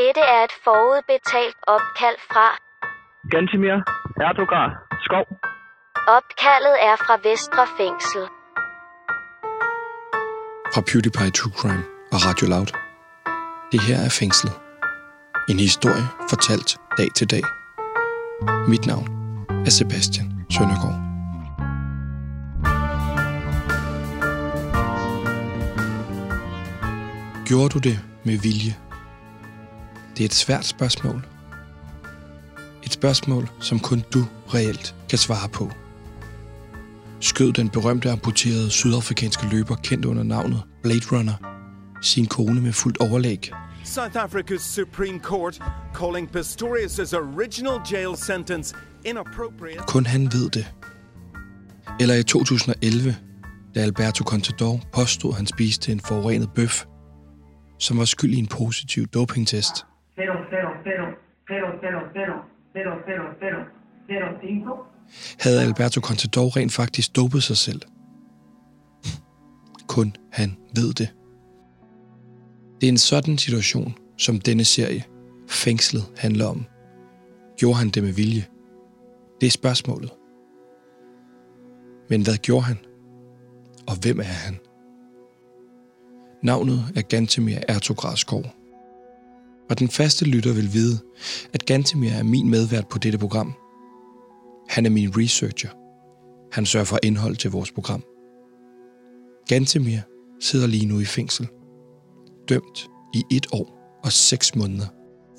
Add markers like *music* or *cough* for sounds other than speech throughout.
Dette er et forudbetalt opkald fra. Gantimir Erdogan Skov. Opkaldet er fra Vestre Fængsel. Fra PewDiePie True Crime og Radio Loud. Det her er Fængslet. En historie fortalt dag til dag. Mit navn er Sebastian Søndergaard. Gjorde du det med vilje? Det er et svært spørgsmål. Et spørgsmål, som kun du reelt kan svare på. Skød den berømte amputerede sydafrikanske løber kendt under navnet Blade Runner sin kone med fuldt overlæg. South Africa's Supreme Court calling Pistorius' original jail sentence inappropriate. Kun han ved det. Eller i 2011, da Alberto Contador påstod, at han spiste en forurenet bøf, som var skyld i en positiv dopingtest. Havde Alberto Contador rent faktisk dopet sig selv? Kun han ved det. Det er en sådan situation, som denne serie, Fængslet, handler om. Gjorde han det med vilje? Det er spørgsmålet. Men hvad gjorde han? Og hvem er han? Navnet er Gantemir Ertogradskov. Og den faste lytter vil vide, at Gantemir er min medvært på dette program. Han er min researcher. Han sørger for indhold til vores program. Gantemir sidder lige nu i fængsel. Dømt i et år og seks måneder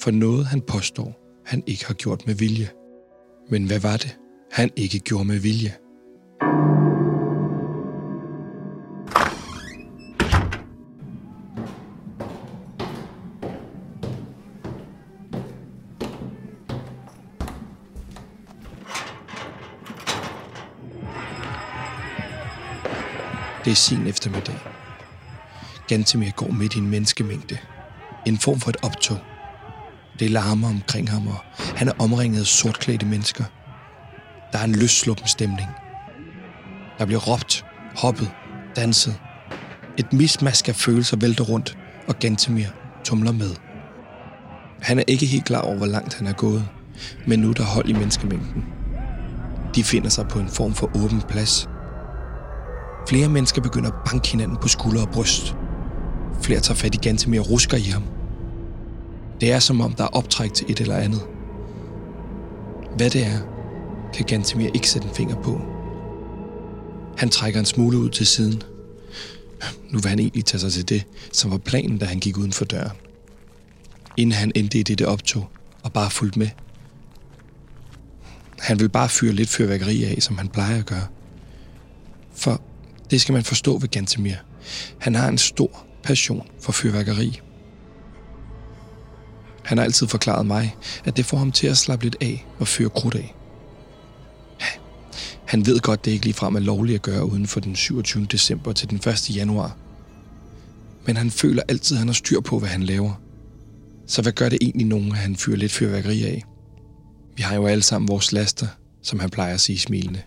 for noget, han påstår, han ikke har gjort med vilje. Men hvad var det, han ikke gjorde med vilje? Det er sin eftermiddag. Gantemir går midt i en menneskemængde. En form for et optog. Det larmer omkring ham, og han er omringet af sortklædte mennesker. Der er en løssluppen stemning. Der bliver råbt, hoppet, danset. Et mismask af følelser vælter rundt, og Gantemir tumler med. Han er ikke helt klar over, hvor langt han er gået, men nu er der hold i menneskemængden. De finder sig på en form for åben plads. Flere mennesker begynder at banke hinanden på skulder og bryst. Flere tager fat i Gantemir og rusker i ham. Det er som om, der er optræk til et eller andet. Hvad det er, kan Gantemir ikke sætte en finger på. Han trækker en smule ud til siden. Nu vil han egentlig tage sig til det, som var planen, da han gik uden for døren. Inden han endte i dette optog og bare fulgte med. Han vil bare fyre lidt fyrværkeri af, som han plejer at gøre. For det skal man forstå ved Gantemir. Han har en stor passion for fyrværkeri. Han har altid forklaret mig, at det får ham til at slappe lidt af og fyre krudt af. Han ved godt, det ikke ligefrem er lovligt at gøre uden for den 27. december til den 1. januar. Men han føler altid, at han har styr på, hvad han laver. Så hvad gør det egentlig nogen, at han fyrer lidt fyrværkeri af? Vi har jo alle sammen vores laster, som han plejer at sige smilende.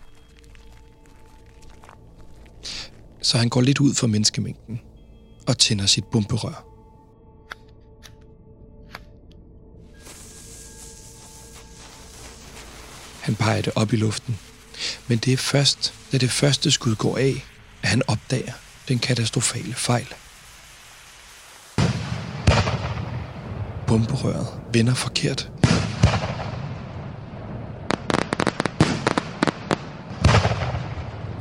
Så han går lidt ud for menneskemængden og tænder sit bomberør. Han peger det op i luften. Men det er først, da det første skud går af, at han opdager den katastrofale fejl. Bomberøret vender forkert.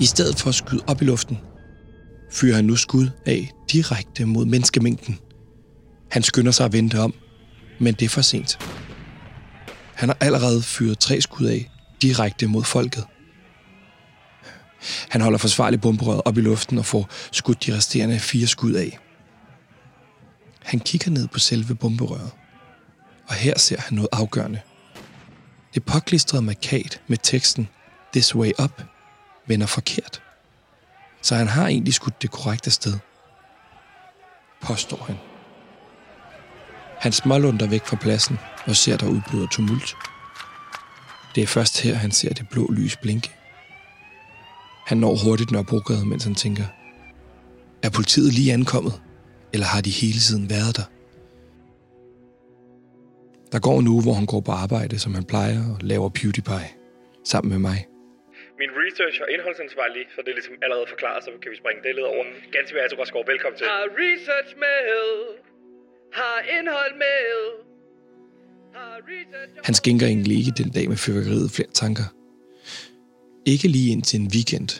I stedet for at skyde op i luften, fyrer han nu skud af direkte mod menneskemængden. Han skynder sig at vente om, men det er for sent. Han har allerede fyret tre skud af direkte mod folket. Han holder forsvarligt bomberøret op i luften og får skudt de resterende fire skud af. Han kigger ned på selve bomberøret, og her ser han noget afgørende. Det påklistrede markat med teksten This way up vender forkert. Så han har egentlig skudt det korrekte sted. Påstår han. Han smålunder væk fra pladsen og ser der udbryder tumult. Det er først her, han ser det blå lys blinke. Han når hurtigt Nørrebrogade, mens han tænker, er politiet lige ankommet, eller har de hele tiden været der? Der går en uge, hvor han går på arbejde, som han plejer, og laver PewDiePie sammen med mig. Min research og indholdsansvarlig, så det er ligesom allerede forklaret, så kan vi springe det led over. Ganske mere Atogårdsgaard, velkommen til. Har research med. Har indhold med. Har research Han skænker egentlig ikke den dag med fyrværkeriet flere tanker. Ikke lige ind til en weekend,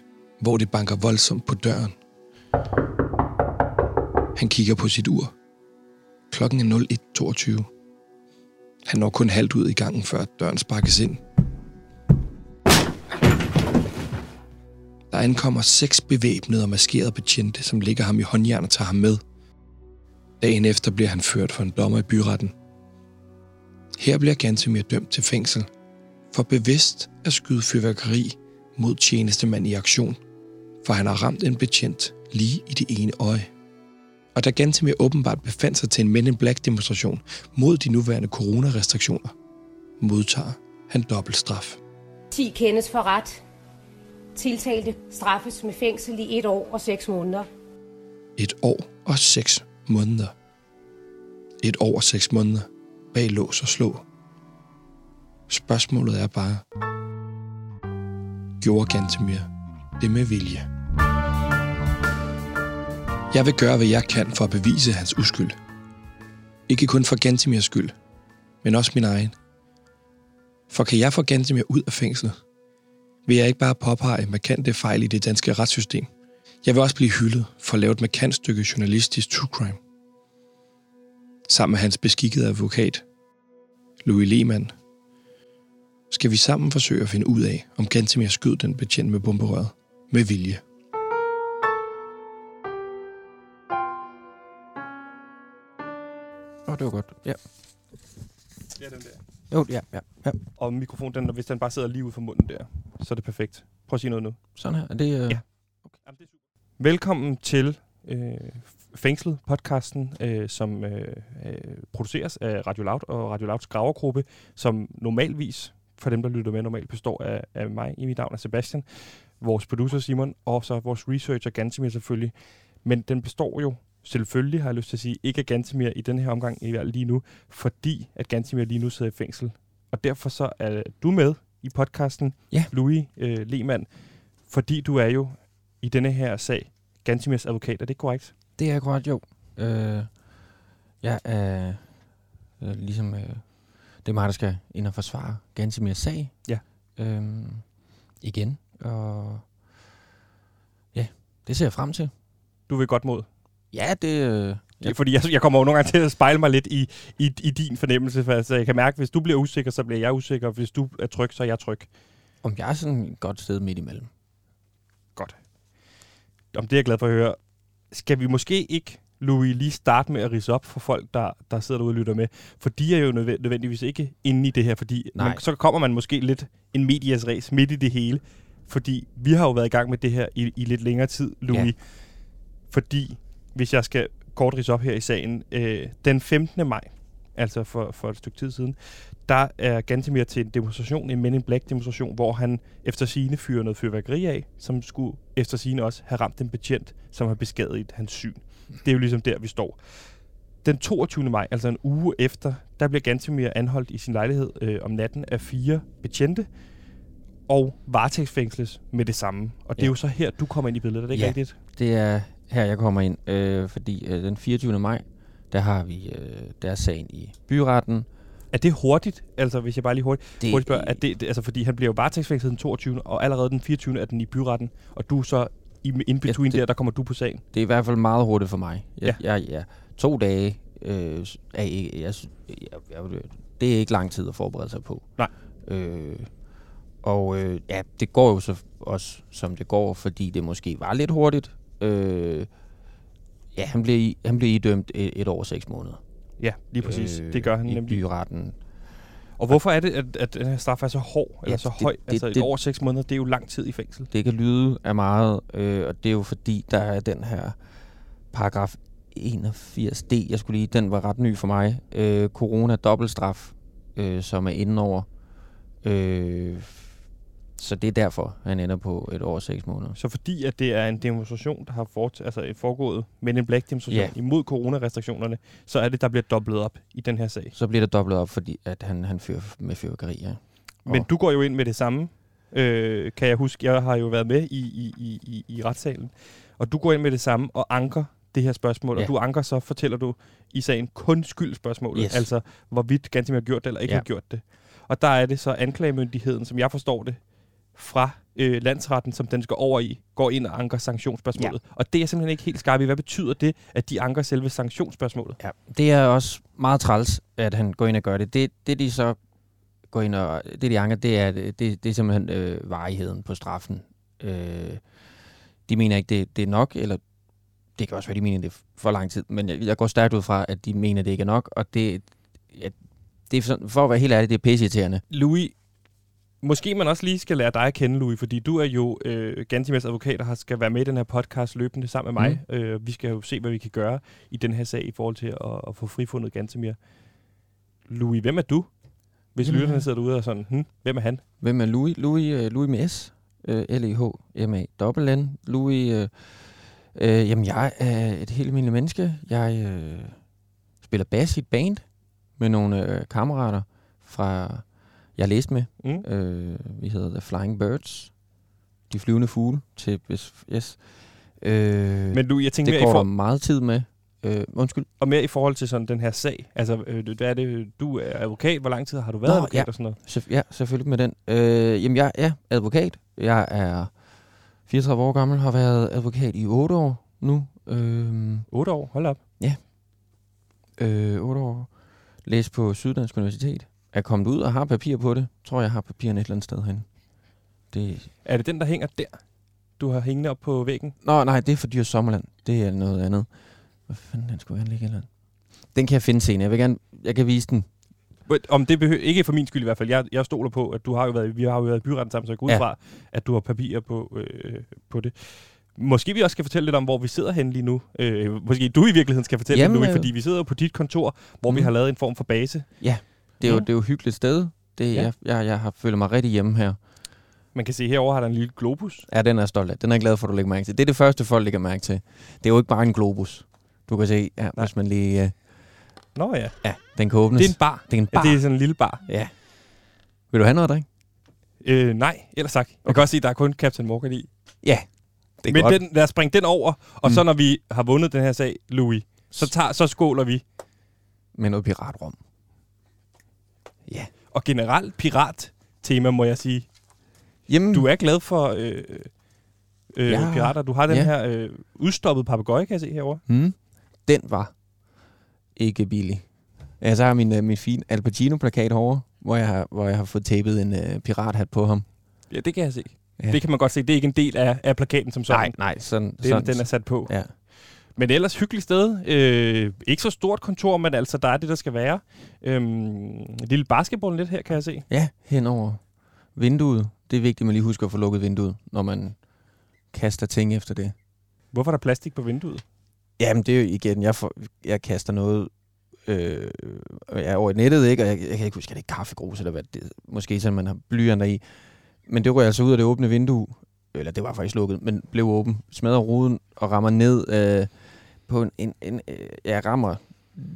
hvor det banker voldsomt på døren. Han kigger på sit ur. Klokken er 01.22. Han når kun halvt ud i gangen, før døren sparkes ind. Der ankommer seks bevæbnede og maskerede betjente, som ligger ham i håndjern og tager ham med. Dagen efter bliver han ført for en dommer i byretten. Her bliver Gantemir dømt til fængsel for bevidst at skyde fyrværkeri mod tjenestemand i aktion, for han har ramt en betjent lige i det ene øje. Og da Gantemir åbenbart befandt sig til en Men in Black demonstration mod de nuværende coronarestriktioner, modtager han dobbelt straf. 10 kendes for ret. Tiltalte straffes med fængsel i et år og 6 måneder. Et år og seks måneder. Et år og seks måneder bag lås og slå. Spørgsmålet er bare, gjorde Gantemir det med vilje? Jeg vil gøre, hvad jeg kan for at bevise hans uskyld. Ikke kun for Gantemirs skyld, men også min egen. For kan jeg få Gantemir ud af fængslet, vil jeg ikke bare påpege markante fejl i det danske retssystem. Jeg vil også blive hyldet for at lave et markant stykke journalistisk true crime. Sammen med hans beskikkede advokat, Louis Lehmann, skal vi sammen forsøge at finde ud af, om Gantemir skød den betjent med bomberøret med vilje. Åh, oh, det var godt. Ja. Det er den der. Jo, ja, ja, ja. Og mikrofonen, den, hvis den bare sidder lige ude for munden der, så er det perfekt. Prøv at sige noget nu. Sådan her. Er det, øh... Ja. Jamen, det er super. Velkommen til øh, Fængslet, podcasten, øh, som øh, øh, produceres af Radio Loud og Radio Louds gravergruppe, som normalvis, for dem, der lytter med, normalt består af, af mig. I mit navn er Sebastian, vores producer Simon, og så vores researcher Gantemir selvfølgelig. Men den består jo selvfølgelig, har jeg lyst til at sige, ikke af Gantemir i den her omgang, i hvert lige nu, fordi at Gantemir lige nu sidder i fængsel. Og derfor så er du med i podcasten, Ja. Louis øh, Lehmann, fordi du er jo i denne her sag Gantemirs advokat. Er det korrekt? Det er korrekt, jo. Øh, jeg er øh, ligesom... Øh, det er mig, der skal ind og forsvare Gansimirs sag. Ja. Øh, igen. Og ja, det ser jeg frem til. Du vil godt mod. Ja, det... Øh, Ja. Fordi jeg, jeg kommer jo nogle gange til at spejle mig lidt i, i, i din fornemmelse, for altså, jeg kan mærke, at hvis du bliver usikker, så bliver jeg usikker, og hvis du er tryg, så er jeg tryg. om jeg er sådan et godt sted midt imellem. Godt. Om det er jeg glad for at høre. Skal vi måske ikke, Louis, lige starte med at rise op for folk, der, der sidder derude og lytter med? For de er jo nødvend- nødvendigvis ikke inde i det her, fordi Nej. man, så kommer man måske lidt en medias race midt i det hele. Fordi vi har jo været i gang med det her i, i lidt længere tid, Louis. Ja. Fordi, hvis jeg skal kort rise op her i sagen, øh, den 15. maj, altså for, for et stykke tid siden, der er Gantemir til en demonstration, en Men in Black demonstration, hvor han efter sine fyrer noget fyrværkeri af, som skulle efter sine også have ramt en betjent, som har beskadiget hans syn. Det er jo ligesom der, vi står. Den 22. maj, altså en uge efter, der bliver Gantemir anholdt i sin lejlighed øh, om natten af fire betjente, og varetægtsfængsles med det samme. Og det er Ja. jo så her, du kommer ind i billedet, er det ikke Ja. rigtigt? Det er her, jeg kommer ind, øh, fordi øh, den 24. maj, der har vi øh, der er sagen i byretten. Er det hurtigt? Altså, hvis jeg bare lige hurtigt, Det, hurtigt spørger, er det, det, altså, fordi han bliver jo varetægtsfængslet den 22. og allerede den 24. er den i byretten, og du så i in between Ja, det- der, der kommer du på sagen. det er i hvert fald meget hurtigt for mig. Jeg, ja. Jeg, jeg, to dage øh, er jeg, jeg, jeg, det er ikke lang tid at forberede sig på. Nej. Øh, og øh, ja, det går jo så også, som det går, fordi det måske var lidt hurtigt. Øh, ja, han blev, i- han blev idømt et, et år og seks måneder. Ja, lige præcis. Øh, det gør han i nemlig. byretten. Og hvorfor er det, at, at den her straf er så hård, eller Ja, så det- høj? det- altså et det- år og seks måneder, det er jo lang tid i fængsel. Det kan lyde af meget, øh, og det er jo fordi, der er den her paragraf 81D, jeg skulle lige, den var ret ny for mig, øh, corona dobbeltstraf, øh, som er inde over. Øh, så det er derfor, han ender på et år og seks måneder. Så fordi at det er en demonstration, der har fort, altså et foregået Men in Black demonstration Ja. imod coronarestriktionerne, så er det, der bliver dobblet op i den her sag. Så bliver det dobbelt op, fordi at han, han fyrer med fyrværkeri, ja. Men Og- du går jo ind med det samme, øh, kan jeg huske. Jeg har jo været med i, i, i, i, i retssalen. Og du går ind med det samme og anker det her spørgsmål. Ja. Og du anker så, fortæller du i sagen kun skyldspørgsmålet. Yes. Altså, hvorvidt Gantemir har gjort det eller ikke Ja. har gjort det. Og der er det så anklagemyndigheden, som jeg forstår det, fra øh, landsretten, som den skal over i, går ind og anker sanktionsspørgsmålet. Ja. Og det er simpelthen ikke helt skarp i. Hvad betyder det, at de anker selve sanktionsspørgsmålet? Ja, det er også meget træls, at han går ind og gør det. Det, det de så går ind og... Det, de anker, det er, det, det er simpelthen øh, varigheden på straffen. Øh, de mener ikke, det, det er nok, eller det kan også være, de mener, det er for lang tid, men jeg, jeg går stærkt ud fra, at de mener, det ikke er nok, og det, ja, det er sådan, for at være helt ærlig, det er pisseirriterende. Louis, måske man også lige skal lære dig at kende, Louis, fordi du er jo øh, Gantimirs advokat, og har- skal være med i den her podcast løbende sammen med mig. Mm. Øh, vi skal jo se, hvad vi kan gøre i den her sag i forhold til at, at få frifundet Gantimir. Louis, hvem er du? Hvis Jamen, lytterne øh, sidder derude og sådan, hm, hvem er han? Hvem er Louis? Louis, uh, Louis med S. Uh, L-E-H-M-A-N. Louis, uh, uh, jamen jeg er et helt almindeligt menneske. Jeg uh, spiller bass i et band med nogle uh, kammerater fra, jeg læste med. Mm. Uh, vi hedder The Flying Birds. De flyvende fugle til, yes. Uh, Men Louis, jeg tænker det i går der for, meget tid med. Uh, undskyld. og mere i forhold til sådan den her sag. Altså, øh, hvad er det, du er advokat. Hvor lang tid har du været Nå, advokat ja. og sådan noget? Så, ja, selvfølgelig med den. Øh, jamen, jeg er advokat. Jeg er 34 år gammel, har været advokat i 8 år nu. Øh, 8 år, hold op. øh, 8 år. Læst på Syddansk Universitet. Er kommet ud og har papir på det. Tror, jeg har papirerne et eller andet sted hen. Det... Er det den, der hænger der? Du har hængende op på væggen? Nå, nej, det er for Dyrs Sommerland. Det er noget andet. Hvad fanden, den skulle gerne ligge eller andet. Den kan jeg finde senere. Jeg vil gerne, jeg kan vise den. But Om det behøver, ikke for min skyld i hvert fald. Jeg, jeg stoler på, at du har jo været, vi har jo været i byretten sammen, så jeg går ud Ja. fra, at du har papirer på, øh, på det. Måske vi også skal fortælle lidt om, hvor vi sidder henne lige nu. Øh, måske du i virkeligheden skal fortælle Jamen, Jamen, Louis, øh, fordi vi sidder på dit kontor, hvor mm. vi har lavet en form for base. Det er, jo, Ja. det er jo et hyggeligt sted. Det, Ja. ja. jeg, jeg, jeg har følt mig rigtig hjemme her. Man kan se, herovre har der en lille globus. Ja, den er jeg stolt af. Den er jeg glad for, at du lægger mærke til. Det er det første, folk lægger mærke til. Det er jo ikke bare en globus. Du kan se, ja, hvis man lige... Uh, Nå ja, ja, den kan åbnes. det er en bar. det er en Ja, bar. det er sådan en lille bar. Ja. Vil du have noget at drikke? Øh, nej, ellers sagt. Jeg kan også se, at der er kun Captain Morgan i. Ja, det er Men godt. den, lad os bringe den over, og mm. så når vi har vundet den her sag, Louis, så, tager, så skåler vi. Med noget piratrum. Ja. Og generelt pirat-tema, må jeg sige. Jamen, Du er glad for øh, øh, Ja. pirater. Du har den Ja. her øh, udstoppede papegøje, kan jeg se herovre. hmm, den var ikke billig. Ja, så har min, uh, min fine Al Pacino-plakat herovre, hvor jeg har, hvor jeg har fået tapet en uh, pirathat på ham. Ja, det kan jeg se. Ja. Det kan man godt se. Det er ikke en del af, af plakaten som sådan. Nej, nej, sådan, Det, sådan, den er sat på. Ja. Men ellers hyggeligt sted. Øh, ikke så stort kontor, men altså, der er det, der skal være. Øhm, en lille basketball lidt her, kan jeg se. Ja, hen over vinduet. Det er vigtigt, at man lige husker at få lukket vinduet, når man kaster ting efter det. Hvorfor er der plastik på vinduet? Jamen, det er jo igen, jeg, får, jeg kaster noget øh, jeg er over i nettet, ikke? Og jeg, jeg kan ikke huske, er det kaffegrus eller hvad det Måske sådan, man har blyanter i. Men det rører altså ud af det åbne vindue. Eller det var faktisk lukket, men blev åben. Smadrer ruden og rammer ned øh, på en... en, en øh, jeg rammer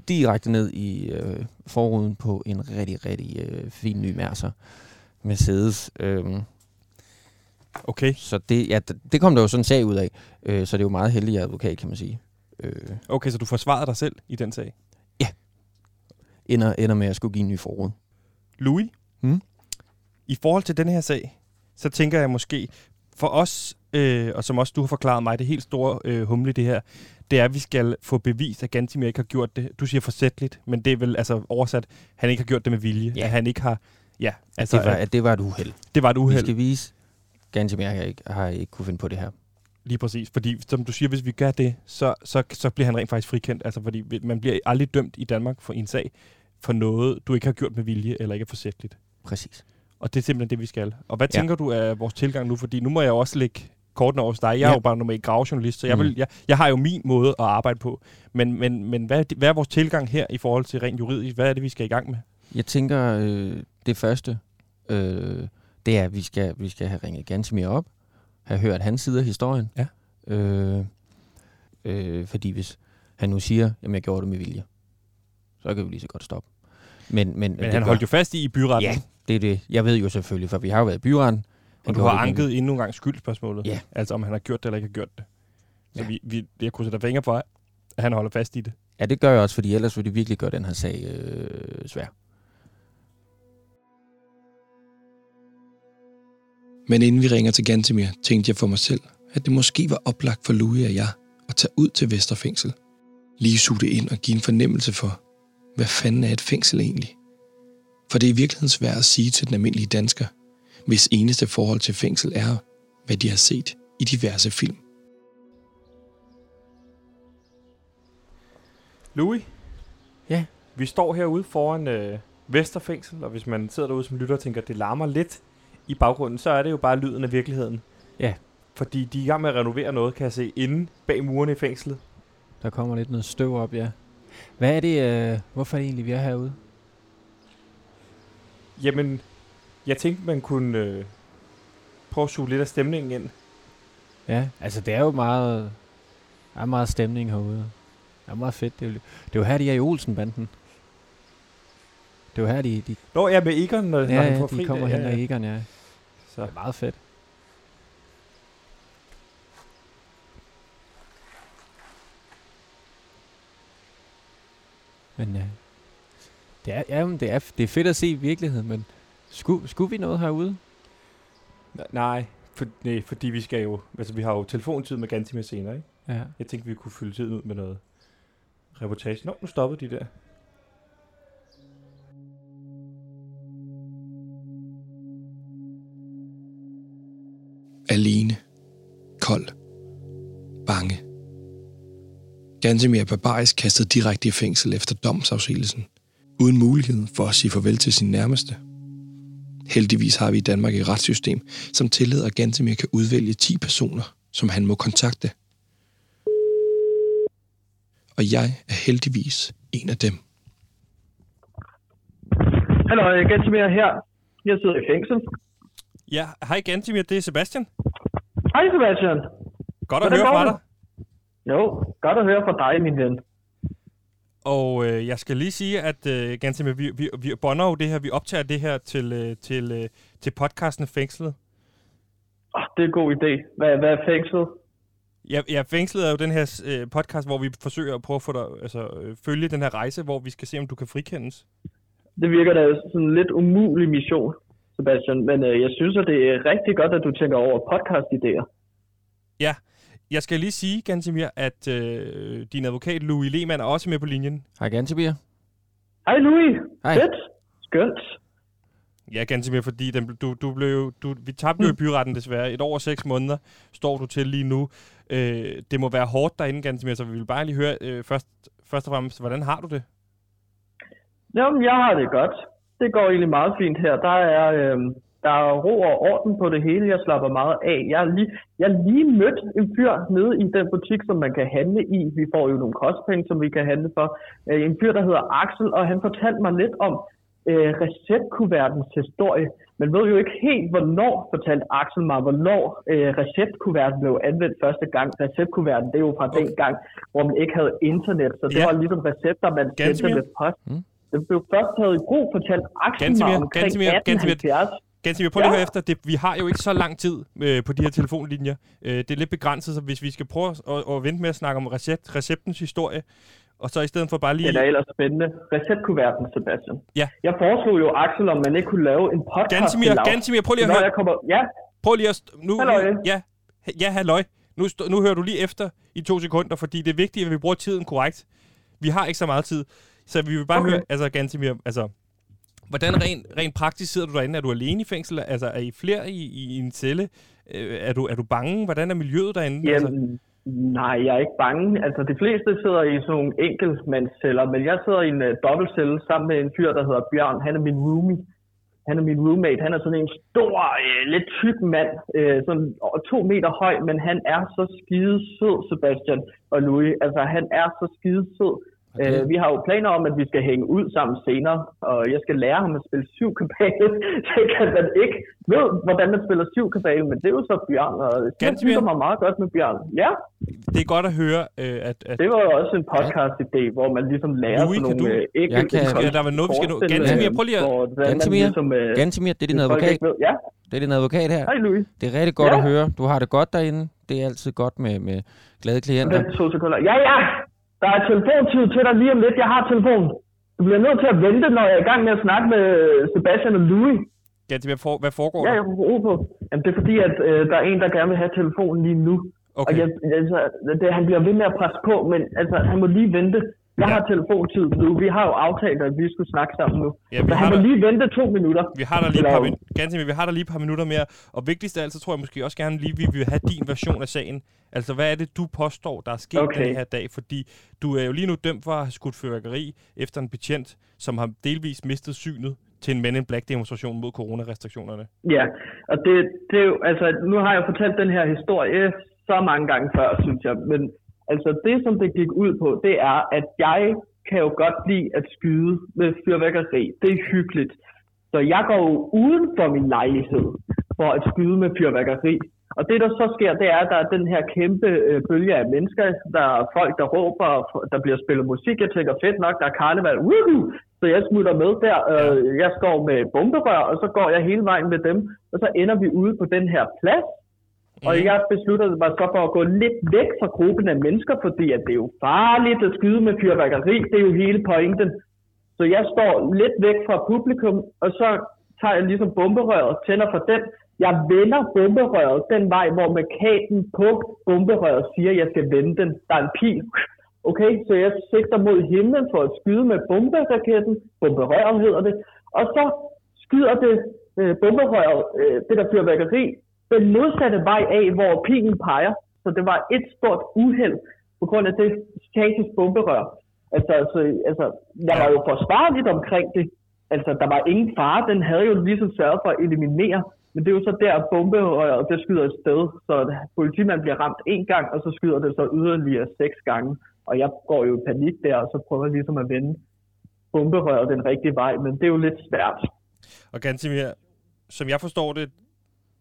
direkte ned i øh, forruden på en rigtig, rigtig øh, fin ny Mercer. Mercedes. Øh, Okay. så det, ja, det, kom der jo sådan en sag ud af. Øh, så det er jo meget heldig, advokat, kan man sige. Øh, Okay, så du forsvarede dig selv i den sag. ender, ender med at skulle give en ny forrude. Louis, Hmm? i forhold til den her sag, så tænker jeg måske, for os, øh, og som også du har forklaret mig, det helt store øh, humle det her, det er, at vi skal få bevist, at Gantimir ikke har gjort det. Du siger forsætligt, men det er vel altså oversat, han ikke har gjort det med vilje. Ja. At han ikke har... Ja, altså, Det var, at det var et uheld. det var et Vi uheld. skal vise, ganske mere har jeg ikke, har ikke kunne finde på det her. Lige præcis. Fordi, som du siger, hvis vi gør det, så, så, så bliver han rent faktisk frikendt. Altså, fordi vi- man bliver aldrig dømt i Danmark for en sag for noget, du ikke har gjort med vilje eller ikke er forsætligt. Præcis. Og det er simpelthen det, vi skal. Og hvad Ja. tænker du af vores tilgang nu? Fordi nu må jeg jo også lægge kortene over dig. Jeg er Ja. jo bare normalt gravjournalist, så jeg, Mm. vil, jeg, jeg har jo min måde at arbejde på. Men, men, men hvad, er hvad er vores tilgang her i forhold til rent juridisk? Hvad er det, vi skal i gang med? Jeg tænker, øh, det første, øh, det er, at vi skal, vi skal have ringet Gantemir op, have hørt hans side af historien. Ja. Øh, øh, fordi hvis han nu siger, at jeg gjorde det med vilje, så kan vi lige så godt stoppe. Men, men, Men han holdt jo fast i i byretten. Ja, det er det. Jeg ved jo selvfølgelig, for vi har jo været i byretten. Og du har anket endnu en gang skyldspørgsmålet. Ja. Altså om han har gjort det eller ikke har gjort det. Så Ja. vi, vi, jeg kunne sætte fingre for, at han holder fast i det. Ja, det gør jeg også, fordi ellers ville det virkelig gøre den her sag øh, svær. Men inden vi ringer til Gantemir, tænkte jeg for mig selv, at det måske var oplagt for Louis og jeg at tage ud til Vesterfængsel. Lige suge det ind og give en fornemmelse for, hvad fanden er et fængsel egentlig? For det er i virkeligheden svært at sige til den almindelige dansker, hvis eneste forhold til fængsel er, hvad de har set i diverse film. Louis? Ja? Vi står herude foran øh, Vesterfængsel, og hvis man sidder derude som lytter og tænker, at det larmer lidt i baggrunden, så er det jo bare lyden af virkeligheden. Ja. Fordi de er i gang med at renovere noget, kan jeg se, inde bag murene i fængslet. Der kommer lidt noget støv op, ja. Hvad er det, øh, hvorfor er det egentlig, vi er herude? Jamen, jeg tænkte, man kunne øh, prøve at suge lidt af stemningen ind. Ja, altså det er jo meget, der er meget stemning herude. Det er meget fedt. Det er jo, det er jo her, de er i Olsenbanden. Det er jo her, de, de, Nå, ja, med Egon, når, ja, når han ja, får de fri. kommer hen og Egon, ja. Så. Det er meget fedt. Men ja, det er, ja, men det er, det er fedt at se i virkeligheden, men skulle, skulle vi noget herude? Nej, for, nej, fordi vi skal jo... Altså, vi har jo telefontid med Gantimir senere, ikke? Ja. Jeg tænkte, vi kunne fylde tiden ud med noget reportage. Nå, nu stoppede de der. Alene. Kold. Bange. Gantemir er barbarisk kastet direkte i fængsel efter domsafsigelsen, uden mulighed for at sige farvel til sin nærmeste. Heldigvis har vi i Danmark et retssystem, som tillader, at Gantemir kan udvælge 10 personer, som han må kontakte. Og jeg er heldigvis en af dem. Hallo, Gantemir her. Jeg sidder i fængsel. Ja, hej Gantimir, det er Sebastian. Hej Sebastian. Godt at Hvordan høre fra dig. Jo, godt at høre fra dig, min ven. Og øh, jeg skal lige sige, at øh, Gantimir, vi, vi, vi bonder jo det her, vi optager det her til, øh, til, øh, til podcasten Fængslet. Oh, det er en god idé. Hvad, hvad er fængslet? Ja, ja, Fængslet er jo den her øh, podcast, hvor vi forsøger at prøve at få dig, altså, øh, følge den her rejse, hvor vi skal se, om du kan frikendes. Det virker da sådan en lidt umulig mission, Sebastian. Men øh, jeg synes, at det er rigtig godt, at du tænker over podcast-idéer. Ja, jeg skal lige sige, Gantimir, at øh, din advokat Louis Lehmann er også med på linjen. Hej Gantemir. Hej Louis. Hej. Fedt. Skønt. Ja, Gantimir, fordi den, du, du blev, du, vi tabte jo i byretten desværre. Et år og seks måneder står du til lige nu. Øh, det må være hårdt derinde, Gantimir, så vi vil bare lige høre øh, først, først og fremmest, hvordan har du det? Jamen, jeg har det godt. Det går egentlig meget fint her. Der er, øh, der er ro og orden på det hele. Jeg slapper meget af. Jeg har lige, jeg lige mødt en fyr nede i den butik, som man kan handle i. Vi får jo nogle kostpenge, som vi kan handle for. Øh, en fyr, der hedder Axel, og han fortalte mig lidt om øh, receptkuvertens historie. Man ved jo ikke helt, hvornår, fortalte Axel mig, hvornår øh, receptkuverten blev anvendt første gang. Receptkuverten, det er jo fra okay. den gang, hvor man ikke havde internet, så det Ja. var ligesom recepter, man sendte med post. Det blev først taget i brug, fortalte Axel Gantemir, mig omkring Gantemir. 1870. Gansimir, prøv lige at Ja. høre efter. Det, vi har jo ikke så lang tid øh, på de her telefonlinjer. Øh, det er lidt begrænset, så hvis vi skal prøve at, at, at vente med at snakke om recept, receptens historie, og så i stedet for bare lige... Det er ellers spændende. Receptkuverten, Sebastian. Ja. Jeg foreslog jo Axel, om man ikke kunne lave en podcast. Gansimir, til. Gansimir, prøv lige at Når høre. jeg kommer... Ja, Prøv lige at... Nu, Halløj. ja, ja, halløj. Nu, nu hører du lige efter i to sekunder, fordi det er vigtigt, at vi bruger tiden korrekt. Vi har ikke så meget tid. Så vi vil bare Okay. høre, altså Gansimir, altså... Hvordan rent, rent praktisk sidder du derinde? Er du alene i fængsel? Altså, er I flere i, i, i en celle? Øh, er, du, er du bange? Hvordan er miljøet derinde? Altså, Jamen, nej, jeg er ikke bange. Altså, de fleste sidder i sådan nogle enkeltmandsceller, men jeg sidder i en uh, dobbeltcelle sammen med en fyr, der hedder Bjørn. Han er min roomie. Han er min roommate. Han er sådan en stor, øh, lidt tyk mand, øh, sådan to meter høj, men han er så skide sød, Sebastian og Louis. Altså, han er så skide sød. Øh, vi har jo planer om, at vi skal hænge ud sammen senere, og jeg skal lære ham at spille syv kabale. *laughs* Så kan man ikke ved, hvordan man spiller syv kabale, men det er jo så Bjørn, og Ganske synes mig meget godt med Bjørn. Ja, Det er godt at høre, øh, at, at det var jo også en podcast-idé, hvor man ligesom lærer Louis, sådan kan nogle du- øh, ikke Jeg kan- Ja, der er vel noget, vi skal forestillinger, Gantemir, prøv lige at- Gantemir, ligesom, øh, Gantemir, det er din advokat. Ja, Det er din advokat her. hej Louis. Det er rigtig godt Ja. at høre. Du har det godt derinde. Det er altid godt med, med glade klienter. Vent to sekunder. Ja, ja! Der er telefontid til dig lige om lidt. Jeg har telefonen. Du bliver nødt til at vente, når jeg er i gang med at snakke med Sebastian og Louis. Ganske, hvad, for, hvad foregår Ja, der? jeg får ro på. Jamen, det er fordi, at øh, der er en, der gerne vil have telefonen lige nu. Og Okay. jeg, altså, det, han bliver ved med at presse på, men altså, han må lige vente. Jeg Ja. har telefontid nu. Vi har jo aftalt, at vi skulle snakke sammen nu. Ja, vi så han må lige vente to minutter. Vi har der lige et par, min- Ganske, vi har der lige et par minutter mere. Og vigtigst af alt, så tror jeg måske også gerne lige, vi vil have din version af sagen. Altså, hvad er det, du påstår, der er sket Okay. den her dag? Fordi du er jo lige nu dømt for at have skudt fyrværkeri efter en betjent, som har delvis mistet synet til en Men in Black demonstration mod coronarestriktionerne. Ja, og det, det er jo, altså, nu har jeg fortalt den her historie så mange gange før, synes jeg, men altså det, som det gik ud på, det er, at jeg kan jo godt lide at skyde med fyrværkeri. Det er hyggeligt. Så jeg går jo uden for min lejlighed for at skyde med fyrværkeri. Og det, der så sker, det er, at der er den her kæmpe øh, bølge af mennesker. Der er folk, der råber, der bliver spillet musik. Jeg tænker, fedt nok, der er karneval. Woohoo! Så jeg smutter med der. Øh, jeg står med bomberør, og så går jeg hele vejen med dem. Og så ender vi ude på den her plads. Og jeg besluttede mig så for at gå lidt væk fra gruppen af mennesker, fordi at det er jo farligt at skyde med fyrværkeri. Det er jo hele pointen. Så jeg står lidt væk fra publikum, og så tager jeg ligesom bomberøret, tænder for den. Jeg vender bomberøret den vej, hvor markaden på bomberøret siger, at jeg skal vende den. Der er en pil. Okay, så jeg sigter mod himlen for at skyde med bomberaketten. Bomberøret hedder det. Og så skyder det øh, bomberøret, øh, det der fyrværkeri, den modsatte vej af, hvor pilen peger. Så det var et stort uheld på grund af det statisk bomberør. Altså, altså, altså, jeg var jo forsvarligt omkring det. Altså, der var ingen fare. Den havde jo ligesom sørget for at eliminere. Men det er jo så der, at bomberøret det skyder et sted. Så politimanden bliver ramt en gang, og så skyder det så yderligere seks gange. Og jeg går jo i panik der, og så prøver jeg ligesom at vende bomberøret den rigtige vej. Men det er jo lidt svært. Og Gansimir, som jeg forstår det,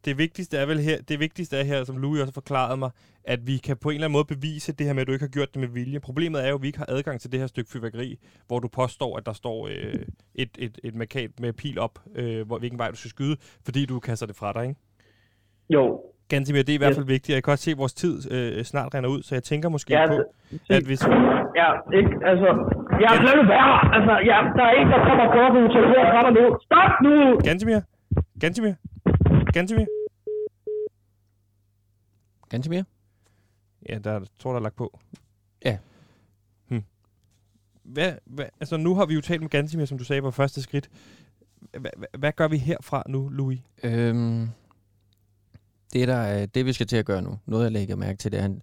det vigtigste er vel her, det vigtigste er her, som Louis også forklarede mig, at vi kan på en eller anden måde bevise det her med, at du ikke har gjort det med vilje. Problemet er jo, at vi ikke har adgang til det her stykke fyrværkeri, hvor du påstår, at der står øh, et, et, et markat med pil op, øh, hvor, hvilken vej du skal skyde, fordi du kaster det fra dig, ikke? Jo. Gansimir, det er i hvert Ja. fald vigtigt. Jeg kan også se, at vores tid øh, snart render ud, så jeg tænker måske Ja, på, det- at hvis... Ja, ikke? Altså, jeg er blevet værre. Altså, ja, der er en, der kommer på på telefonen. Kommer nu. Stop nu! Gansimir? Gansimir? Gansimir? Gantemir? Ja, der tror der er lagt på. Ja. Hm. Hvad, hvad, altså nu har vi jo talt med Gansimir, som du sagde, var første skridt. Hvad, hvad, hvad gør vi herfra nu, Louis? Øhm, det, der er, det, vi skal til at gøre nu, noget jeg lægger mærke til, det er, han,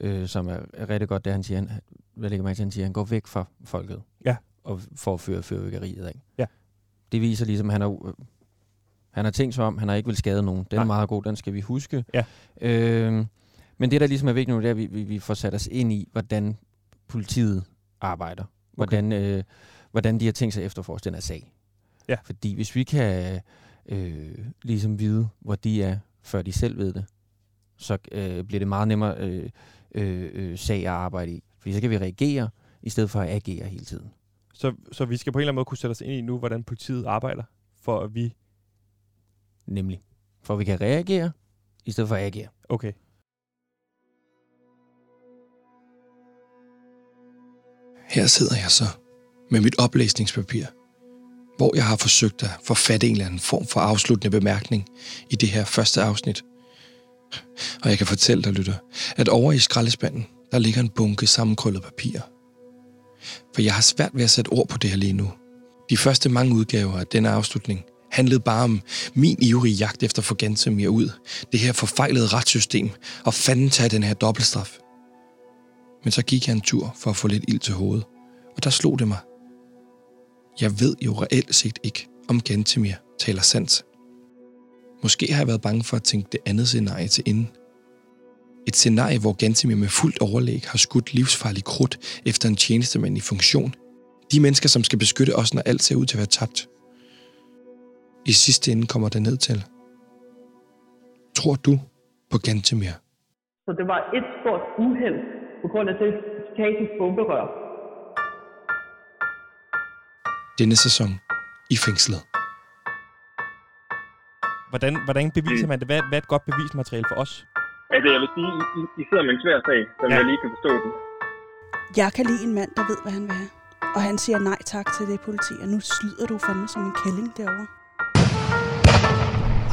øh, som er, rigtig godt, det han siger, han, jeg lægger mærke til, han siger, han går væk fra folket. Ja. Og for at føre fyrværkeriet af. Ja. Det viser ligesom, at han har, øh, han har tænkt sig om, han har ikke vil skade nogen. Den Nej. er meget god, den skal vi huske. Ja. Øhm, men det, der ligesom er vigtigt nu, det er, at vi, vi, vi får sat os ind i, hvordan politiet arbejder. Hvordan, øh, hvordan de har tænkt sig efterforske den her sag. Ja. Fordi hvis vi kan øh, ligesom vide, hvor de er, før de selv ved det, så øh, bliver det meget nemmere øh, øh, øh, sag at arbejde i. Fordi så kan vi reagere, i stedet for at agere hele tiden. Så, så vi skal på en eller anden måde kunne sætte os ind i nu, hvordan politiet arbejder, for at vi... Nemlig. For at vi kan reagere, i stedet for at agere. Okay. Her sidder jeg så med mit oplæsningspapir, hvor jeg har forsøgt at forfatte en eller anden form for afsluttende bemærkning i det her første afsnit. Og jeg kan fortælle dig, lytter, at over i skraldespanden, der ligger en bunke sammenkrøllet papir. For jeg har svært ved at sætte ord på det her lige nu. De første mange udgaver af denne afslutning handlede bare om min ivrige jagt efter at få Gantemir ud. Det her forfejlede retssystem, og fanden tage den her dobbeltstraf. Men så gik jeg en tur for at få lidt ild til hovedet, og der slog det mig. Jeg ved jo reelt set ikke, om Gantemir taler sandt. Måske har jeg været bange for at tænke det andet scenarie til inden. Et scenarie, hvor Gantemir med fuldt overlæg har skudt livsfarlig krudt efter en tjenestemand i funktion. De mennesker, som skal beskytte os, når alt ser ud til at være tabt. I sidste ende kommer det ned til. Tror du på Gantemir? Så det var et stort uheld på grund af det statisk bomberør. Denne sæson i fængslet. Hvordan, hvordan beviser man det? Hvad, hvad er et godt bevismateriale for os? Altså, jeg vil sige, I, I, I sidder med en svær sag, som Ja. ja. jeg lige kan forstå den. Jeg kan lide en mand, der ved, hvad han vil have. Og han siger nej tak til det politi, og nu slyder du fandme som en kælling derovre.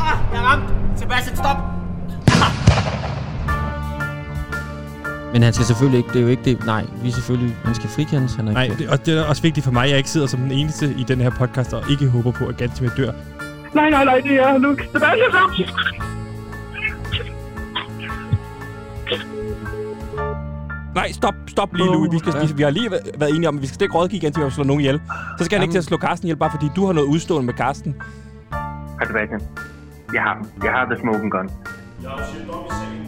Ah, jeg er ramt. Sebastian, stop. Men han skal selvfølgelig ikke, det er jo ikke det, nej, vi er selvfølgelig, han skal frikendes, han er Nej, ikke det, og det er også vigtigt for mig, at jeg ikke sidder som den eneste i den her podcast og ikke håber på, at Gantemir dør. Nej, nej, nej, det er nu. Sebastian, stop! Nej, stop, stop lige, Louis. Vi, skal, vi, vi har lige væ- været enige om, at vi skal ikke rådgive Gantemir om at slå nogen ihjel. Så skal han ikke til at slå Karsten ihjel, bare fordi du har noget udstående med Karsten. Hej Sebastian. Jeg har. Jeg har the smoking gun. Jeg har